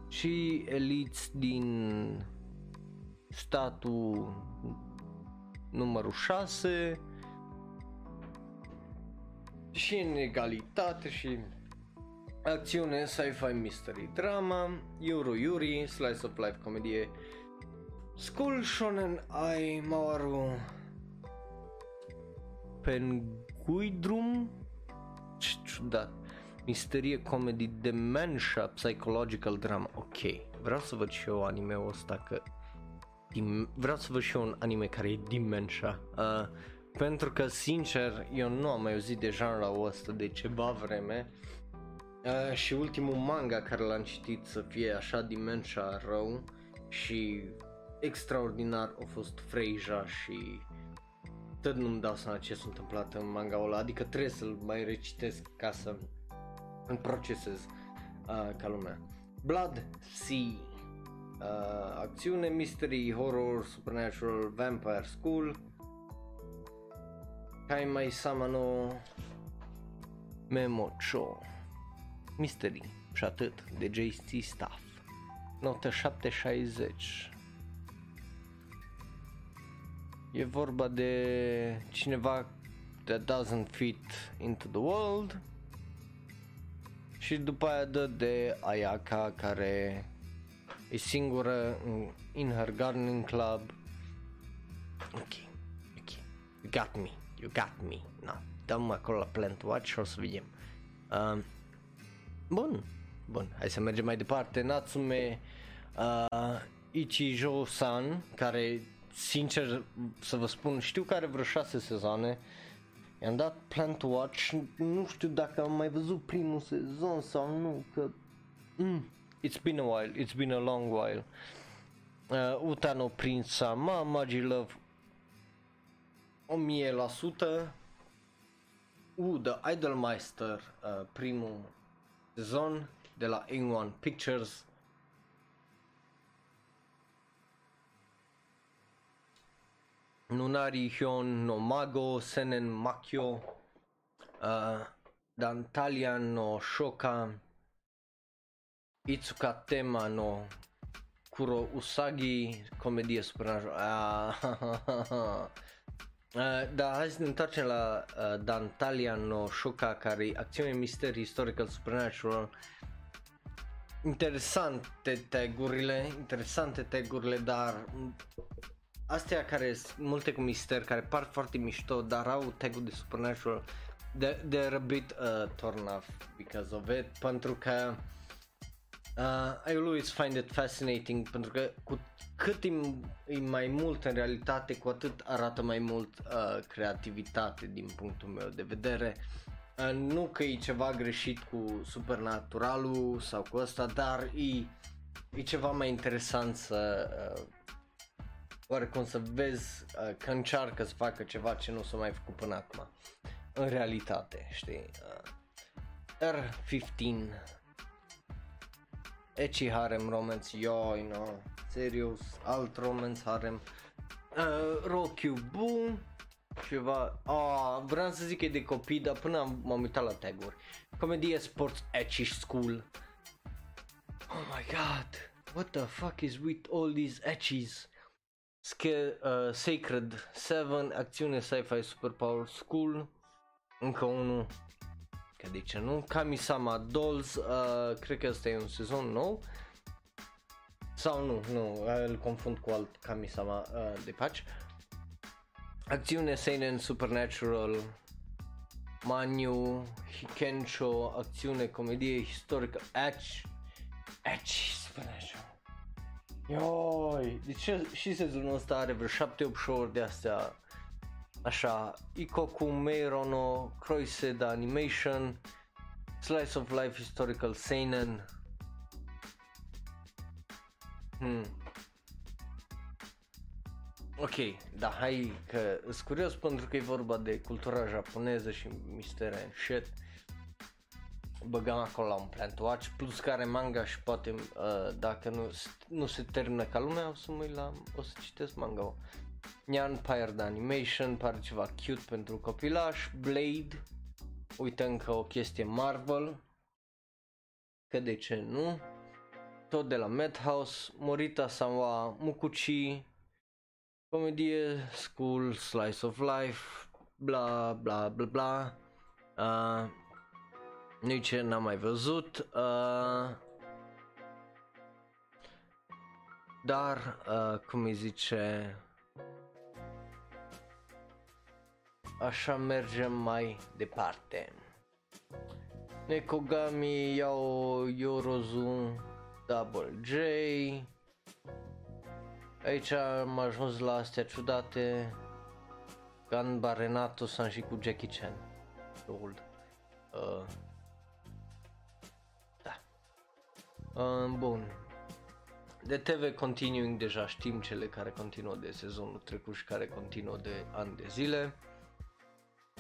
Și eliți din statul numărul 6 și în egalitate și acțiune, sci-fi, mystery, drama, Euro Yuri, slice of life, comedie, school shonen, ai Mawaru, Penguidrum, ce ciudat, misterie, comedy, dementia, psychological drama, ok, vreau să văd și eu anime-ul ăsta că dim- vreau să văd și eu un anime care e dementia, uh, pentru că sincer eu nu am mai auzit de genul ăsta de ceva vreme. Uh, și ultimul manga care l-am citit să fie așa dementia rău și extraordinar a fost Freja și tot nu-mi dau seama ce s-a întâmplat în manga ăla, adică trebuie să-l mai recitesc ca să îl procesez uh, ca lumea. Blood Sea uh, acțiune, mystery, horror, supernatural, vampire school. Kai mai sama no Memo Cho Mystery. Și atât de JC Staff. Notă 760 E vorba de cineva that doesn't fit into the world și după aia dă de Ayaka care e singură in, in her gardening club. Ok, ok, you got me, you got me. No, dăm acolo la Plant Watch și o să vedem. Uh, bun, bun, hai să mergem mai departe. Natsume uh, Ichijo-san, care sincer să vă spun, știu că are vreo șase sezoane. I-am dat Plant Watch, nu știu dacă am mai văzut primul sezon sau nu, că... Mm, it's been a while, it's been a long while. Uh, Utano Prince Sama, Magi Love 1000%. Uh, The Idolmeister, uh, primul sezon de la A1 Pictures. Nunari Hyun no Mago, Senen Makyo, uh, Dantalia no Shoka, Itsuka Tema no Kuro Usagi, comedie supranaturală. *laughs* Ah, Uh, da, hai să ne întoarcem la uh, Dantalia no Shoka, care e acțiune, mister, historical, supernatural. Interesante tagurile, interesante tagurile, dar astea care sunt multe cu mister, care par foarte mișto, dar au tagul de supernatural, de, they're a bit uh, torn off because of it, pentru că uh, I always find it fascinating, pentru că cu cât e, e mai mult în realitate, cu atât arată mai mult uh, creativitate din punctul meu de vedere. Uh, nu că e ceva greșit cu supernaturalul sau cu asta, dar e, e ceva mai interesant să uh, oarecum să vezi uh, că încearcă să facă ceva ce nu s-a mai făcut până acum în realitate, știi? Uh, R15 Ecchi Harem Romance, yoi, no, serios, alt romance harem uh, Rokyu ceva, ah, vreau să zic că e de copii, dar până am, m-am uitat la taguri Comedie Sports Ecchi School Oh my god, what the fuck is with all these ecchis? Sca- uh, Sacred 7, acțiune sci-fi superpower school Încă unul Că de ce nu? Kamisama Dolls, uh, cred că ăsta e un sezon nou sau nu, nu, îl confund cu alt Kamisama uh, de patch. Acțiune Seinen Supernatural, Manu, Hikensho, acțiune, comedie istorică, Edge, Edge Supernatural. Ioi, de ce și sezonul ăsta are vreo 7-8 show-uri de astea așa, Ikoku Meirono, Croised Animation, Slice of Life Historical Seinen, Hmm. Ok, da, hai că sunt curios pentru că e vorba de cultura japoneză și mistere and shit. Băgam acolo la un plant watch, plus care manga și poate uh, dacă nu, nu se termină ca lumea o să mă la, o să citesc manga. Nyan Pyre de Animation, pare ceva cute pentru copilaș, Blade, uite încă o chestie Marvel, că de ce nu, tot de la Madhouse, Morita Sanwa, Mukuchi, comedie, school, slice of life, bla bla bla bla. Uh, nici n-am mai văzut. Uh, dar, uh, cum îi zice, așa mergem mai departe. Nekogami Yao Yorozu Double J Aici am ajuns la astea ciudate Ganba Renato Sanji cu Jackie Chan Old. Uh. Uh, Bun. De TV Continuing deja știm cele care continuă de sezonul trecut și care continuă de ani de zile.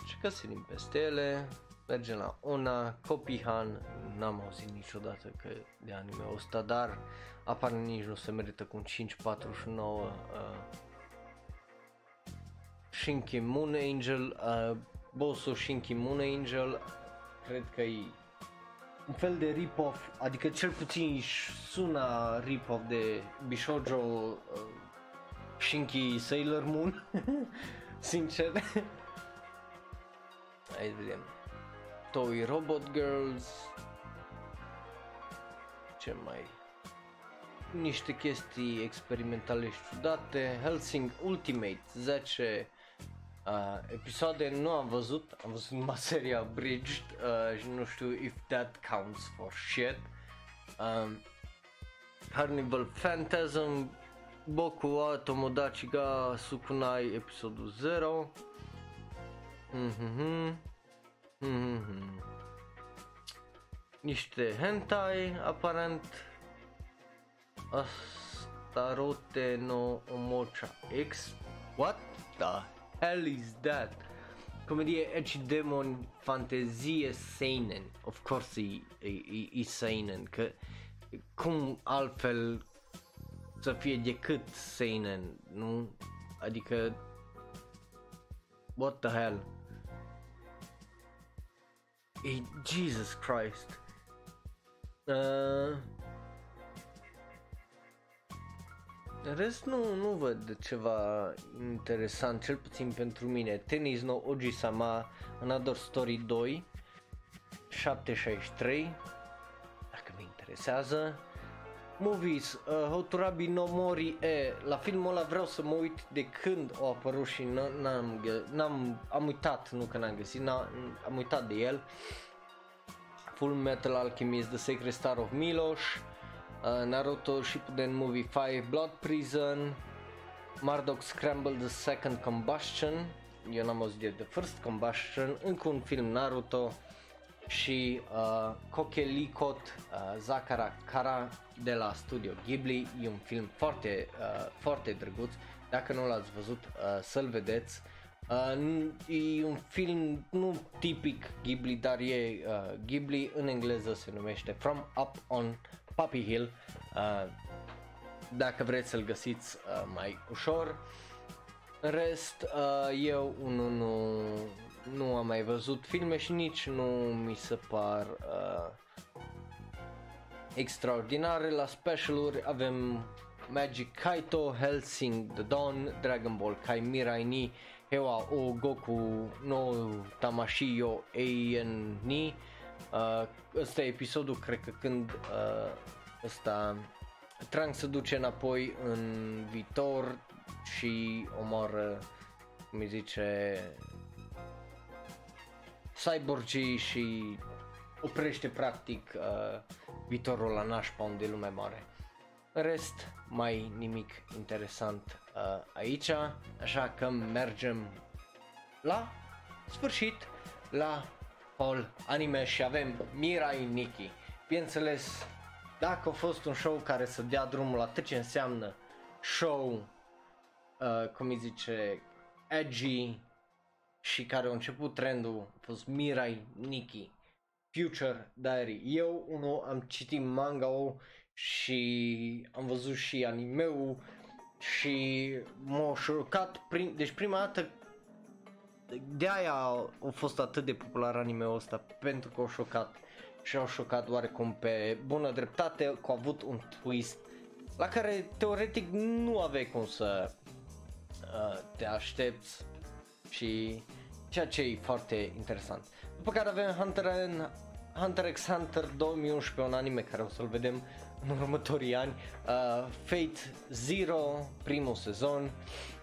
Și că se peste ele. Mergem la una, Kopihan, n-am auzit niciodată că de anime ăsta, dar apar nici nu se merită cu un 549 uh, Shinki Moon Angel, uh, bossul Shinki Moon Angel, cred că e un fel de rip-off, adică cel puțin sună rip-off de Bishojo uh, Shinki Sailor Moon, *laughs* sincer. Hai vedem. Toy Robot Girls, ce mai niște chestii experimentale și ciudate, Helsing Ultimate 10 uh, episoade nu am văzut, am văzut numai seria Bridged uh, și nu știu if that counts for shit. Um, Carnival Phantasm, Boku wa Tomodachi ga Sukunai episodul 0. Mhm. Mm-hmm. Niște hentai, aparent. Astarote no Omocha X. What the hell is that? Comedie Edge Demon Fantezie Seinen. Of course e, e, e, e Seinen, că cum altfel să fie decât Seinen, nu? Adică what the hell? E, Jesus Christ. Uh, în rest nu, nu văd ceva interesant, cel puțin pentru mine. Tennis no Oji-sama, Another Story 2, 763, dacă mă interesează. Movies, uh, Hoturabi no Mori e, la filmul ăla vreau să mă uit de când a apărut și n-am, n-am, am uitat, nu că n-am găsit, n-am, am uitat de el. Full Metal Alchemist, The Sacred Star of Milosh, uh, Naruto Shippuden Movie 5, Blood Prison, Marduk Scramble The Second Combustion, eu n-am auzit de The First Combustion, încă un film Naruto, și uh, Kokelikot uh, Zakara Kara de la Studio Ghibli. E un film foarte, uh, foarte drăguț. Dacă nu l-ați văzut, uh, să-l vedeți. Uh, e un film nu tipic Ghibli, dar e uh, Ghibli în engleză se numește From Up on Puppy Hill. Uh, dacă vreți să-l găsiți uh, mai ușor. În rest, uh, eu unul nu, nu am mai văzut filme și nici nu mi se par uh, extraordinare. La specialuri avem Magic Kaito, Helsing The Dawn, Dragon Ball Kai Mirai ni Hewa o Goku no Tamashiyo Eian ni uh, Ăsta e episodul, cred că când uh, ăsta Trunks se duce înapoi în viitor și omoară, cum îi zice, cyborgii și oprește practic uh, viitorul la nașpa unde e lumea mare. În rest, mai nimic interesant uh, aici, așa că mergem la sfârșit la All Anime și avem Mirai Nikki. Bineînțeles, dacă a fost un show care să dea drumul la tot ce înseamnă show, uh, cum îi zice, edgy, și care a început trendul a fost Mirai Nikki Future Diary. Eu unul am citit manga și am văzut și anime-ul și m-a șocat prim, deci prima dată de aia a fost atât de popular anime-ul ăsta pentru că a șocat și au șocat oarecum pe bună dreptate că a avut un twist la care teoretic nu aveai cum să uh, te aștepți și ceea ce e foarte interesant. După care avem Hunter, and, Hunter x Hunter 2011, un anime care o să-l vedem în următorii ani, uh, Fate Zero, primul sezon, uh,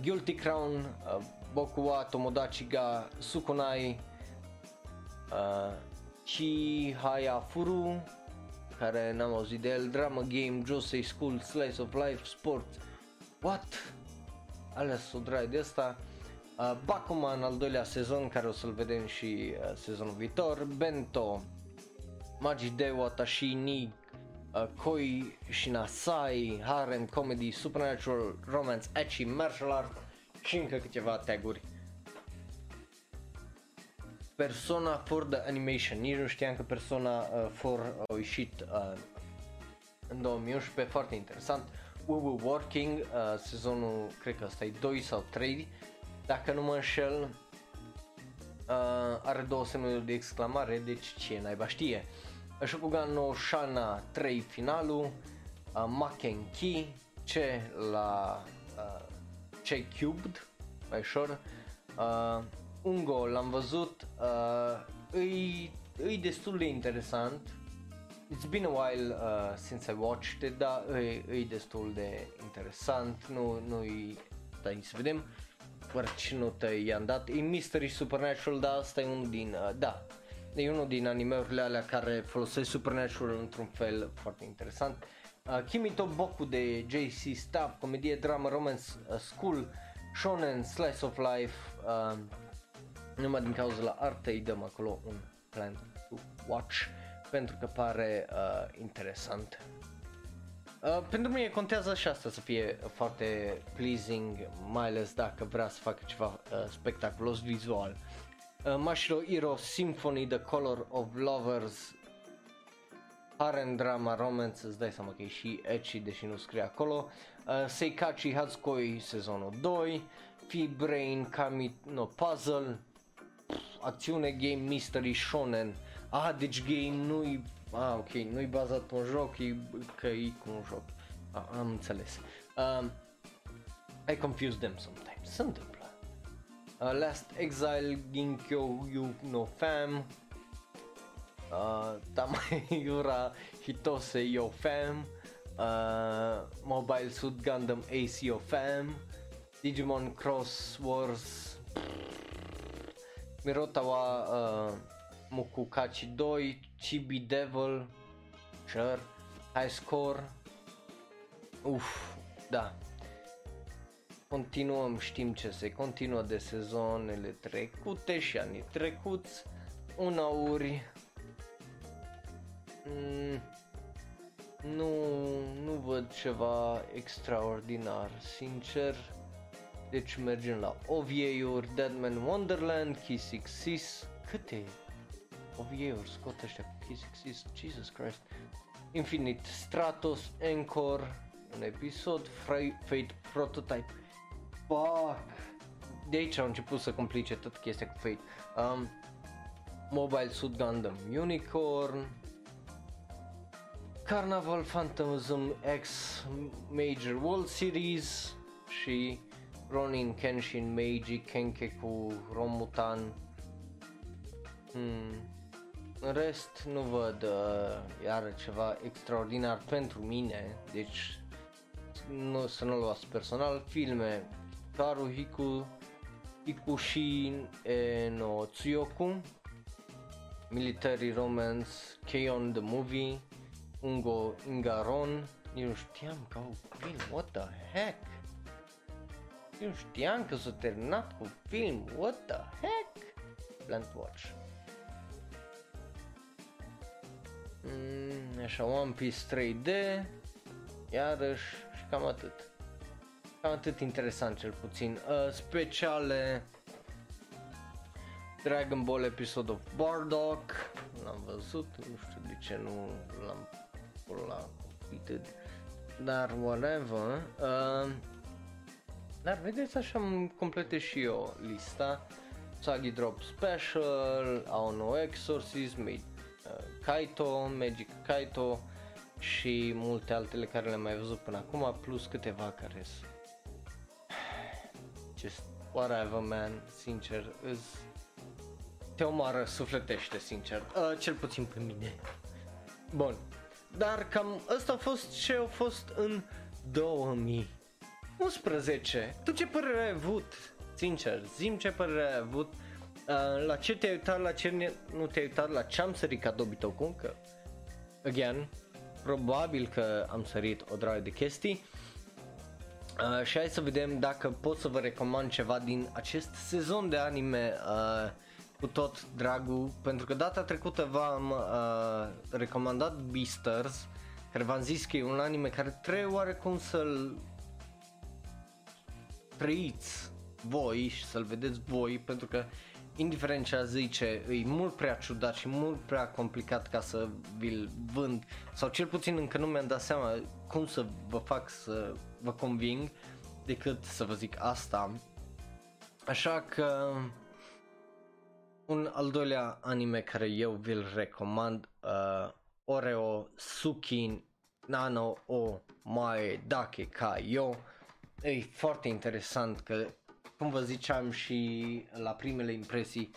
Guilty Crown, uh, Boku wa Tomodachi ga Sukunai, uh, Chihaya Furu, care n-am auzit de el, Drama Game, Josei School, Slice of Life, Sport, What? Ales o drag de asta. Uh, Bakuman al doilea sezon care o să-l vedem și uh, sezonul viitor, Bento, Magi de Watashi ni uh, Koi Shinasai, Harem Comedy, Supernatural, Romance, Ecchi, Martial Art și încă câteva taguri. Persona for the Animation, nici nu știam că Persona uh, for au ieșit uh, în 2011, foarte interesant. We Were Working, uh, sezonul, cred că ăsta e 2 sau 3, dacă nu mă înșel, uh, are două semnuri de exclamare, deci ce naiba știe. Shokugan no Shana 3 finalul, uh, Maken Ki, ce la uh, ce Cubed, mai ușor, uh, Ungo l-am văzut, uh, îi, îi destul de interesant, It's been a while uh, since I watched it, dar e, e destul de interesant, nu, nu-i, stai să vedem, doar ce notă i-am dat, e Mystery Supernatural, dar asta e unul din, uh, da, e unul din animeurile alea care folosesc Supernatural într-un fel foarte interesant. Uh, Kimito Boku de JC Staff, comedie, drama, romance, uh, school, shonen, slice of life, uh, numai din cauza la arte îi dăm acolo un plan to watch pentru că pare uh, interesant. Uh, pentru mine contează și asta să fie foarte pleasing, mai ales dacă vrea să facă ceva uh, spectaculos vizual. Uh, Mashiro Hiro Symphony The Color of Lovers Harem Drama Romance, îți dai seama că e și ecchi deși nu scrie acolo. Uh, Seikachi Hatsukoi sezonul 2, Fee Brain Kami no Puzzle, acțiune, game, mystery, shonen. Ah, deci game nu-i... Ah, ok, nu-i bazat pe un joc, e că e cu un joc. Ah, am înțeles. Um, I confuse them sometimes. Se întâmplă. Uh, Last Exile, Ginkyo You No Fam, uh, Tamayura *laughs* Hitose Yo Fam, uh, Mobile Suit Gundam Ace Yo Fam, Digimon Cross Wars, Mirotawa uh, Mukukachi 2, Chibi Devil, sure, High Score, uf, da. Continuăm, știm ce se continuă de sezonele trecute și anii trecuți, unauri, mm, nu, nu văd ceva extraordinar, sincer. Deci mergem la OVA-uri, Deadman Wonderland, Kiss Exist, câte OVA-uri scot ăștia cu Kiss Exist, Jesus Christ, Infinite Stratos, Encore, un episod, Fate Prototype, fuck, de aici au început să complice tot chestia cu Fate, um, Mobile Suit Gundam Unicorn, Carnival Phantasm X Major World Series și Ronin Kenshin Meiji Kenkeku Romutan hmm. În rest nu văd uh, iar ceva extraordinar pentru mine, deci nu, să nu luați personal, filme Karuhiku Hikushin e no Tsuyoku Military Romance Keion the Movie Ungo Ingaron Eu știam că au film, what the heck eu știam că s-a terminat cu film, what the heck? Plant Watch. Mm, așa, One Piece 3D, iarăși și cam atât. Cam atât interesant cel puțin. Uh, speciale Dragon Ball Episode of Bardock, l-am văzut, nu știu de ce nu l-am la completed, dar whatever. Uh, dar vedeți așa îmi completez și eu lista. Sagi Drop Special, Aono Exorcism, uh, Kaito, Magic Kaito și multe altele care le-am mai văzut până acum, plus câteva care sunt just whatever man, sincer, îs, te omoară sufletește, sincer, uh, cel puțin pe mine. Bun, dar cam ăsta a fost ce a fost în 2011. Tu ce părere ai avut? Sincer, zim ce părere ai avut. Uh, la ce te-ai uitat, la ce nu te-ai uitat, la ce am sărit ca dobitocul, că, again, probabil că am sărit o draie de chestii. Uh, și hai să vedem dacă pot să vă recomand ceva din acest sezon de anime uh, cu tot dragul, pentru că data trecută v-am uh, recomandat Beasters, care v-am zis că e un anime care trebuie oarecum să-l trăiți voi și să-l vedeți voi, pentru că indiferent ce a zice, e mult prea ciudat și mult prea complicat ca să vi-l vând. Sau cel puțin încă nu mi-am dat seama cum să vă fac să vă conving decât să vă zic asta. Așa că un al doilea anime care eu vi-l recomand, uh, Oreo Sukin Nano o Mae Dake Ka Yo. E foarte interesant că cum vă ziceam și la primele impresii,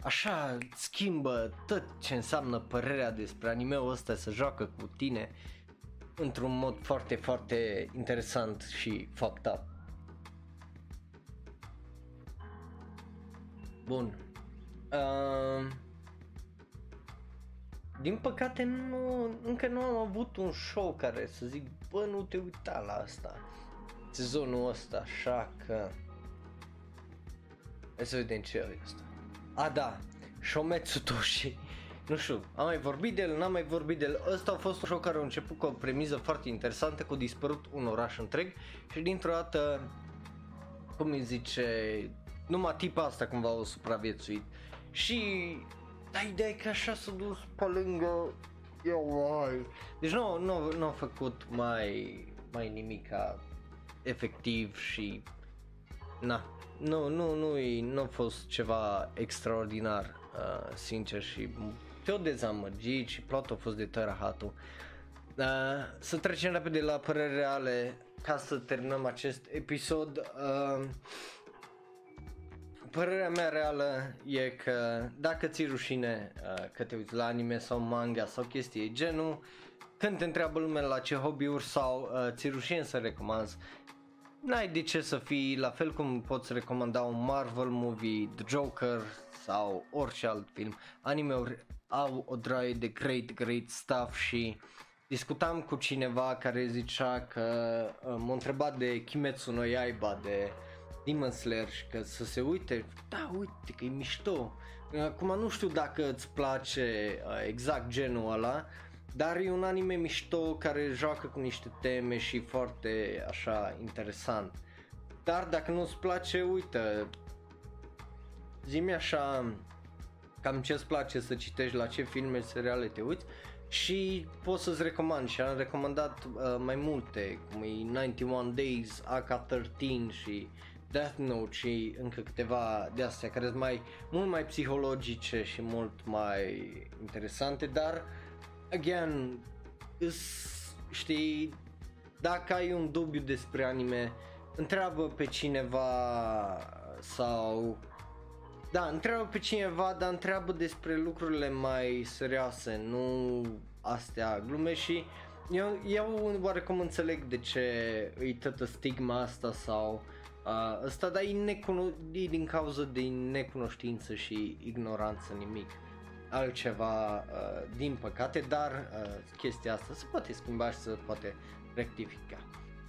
așa schimbă tot ce înseamnă părerea despre animeul ăsta să joacă cu tine într-un mod foarte, foarte interesant și fucked up. Bun. Uh, din păcate nu, încă nu am avut un show care să zic, bă, nu te uita la asta. Sezonul ăsta, așa că Hai să vedem ce e asta. A, da, Shometsu Toshi. Nu știu, am mai vorbit de el, n-am mai vorbit de el. Ăsta a fost un show care a început cu o premiză foarte interesantă, cu dispărut un oraș întreg și dintr-o dată, cum îi zice, numai tipa asta cumva o supraviețuit. Și da, ideea e că așa s-a dus pe lângă eu, ai. Deci nu, nu, nu a făcut mai, mai nimica efectiv și na, nu, nu, nu, nu a fost ceva extraordinar, uh, sincer, și te-o dezamăgit și plotul a fost de tărahatul. Uh, să trecem repede la păreri reale ca să terminăm acest episod. Uh, părerea mea reală e că dacă ți rușine uh, că te uiți la anime sau manga sau chestii genul, când te întreabă lumea la ce hobby-uri sau uh, ți rușine să recomanzi, n-ai de ce să fii la fel cum poți recomanda un Marvel movie, The Joker sau orice alt film. Anime-uri au o draie de great, great stuff și discutam cu cineva care zicea că uh, m-a întrebat de Kimetsu no Yaiba, de Demon Slayer și că să se uite, da uite că e mișto. Acum nu știu dacă îți place uh, exact genul ăla, dar e un anime mișto care joacă cu niște teme și foarte așa interesant. Dar dacă nu-ți place, uite, zi așa cam ce-ți place să citești, la ce filme, seriale te uiți și pot să-ți recomand. Și am recomandat uh, mai multe, cum e 91 Days, AK-13 și Death Note și încă câteva de astea care sunt mai, mult mai psihologice și mult mai interesante, dar uh, again, is, știi, dacă ai un dubiu despre anime, întreabă pe cineva sau da, întreabă pe cineva, dar întreabă despre lucrurile mai serioase, nu astea glume și eu, eu oarecum înțeleg de ce e toată stigma asta sau uh, ăsta, dar e, necuno- e din cauza de necunoștință și ignoranță nimic altceva uh, din păcate, dar uh, chestia asta se poate schimba și se poate rectifica.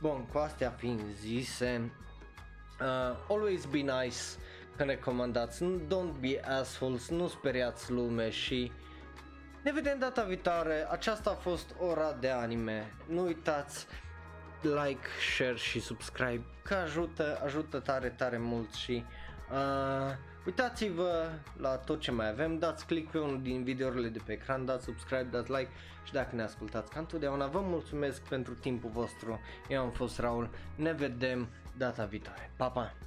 Bun, cu astea fiind zise, uh, always be nice când recomandați, don't be assholes, nu speriați lume și ne vedem data viitoare, aceasta a fost ora de anime, nu uitați like, share și subscribe că ajută, ajută tare, tare mult și uh, Uitați-vă la tot ce mai avem, dați click pe unul din videourile de pe ecran, dați subscribe, dați like și dacă ne ascultați ca întotdeauna vă mulțumesc pentru timpul vostru. Eu am fost Raul, ne vedem data viitoare. Pa, pa!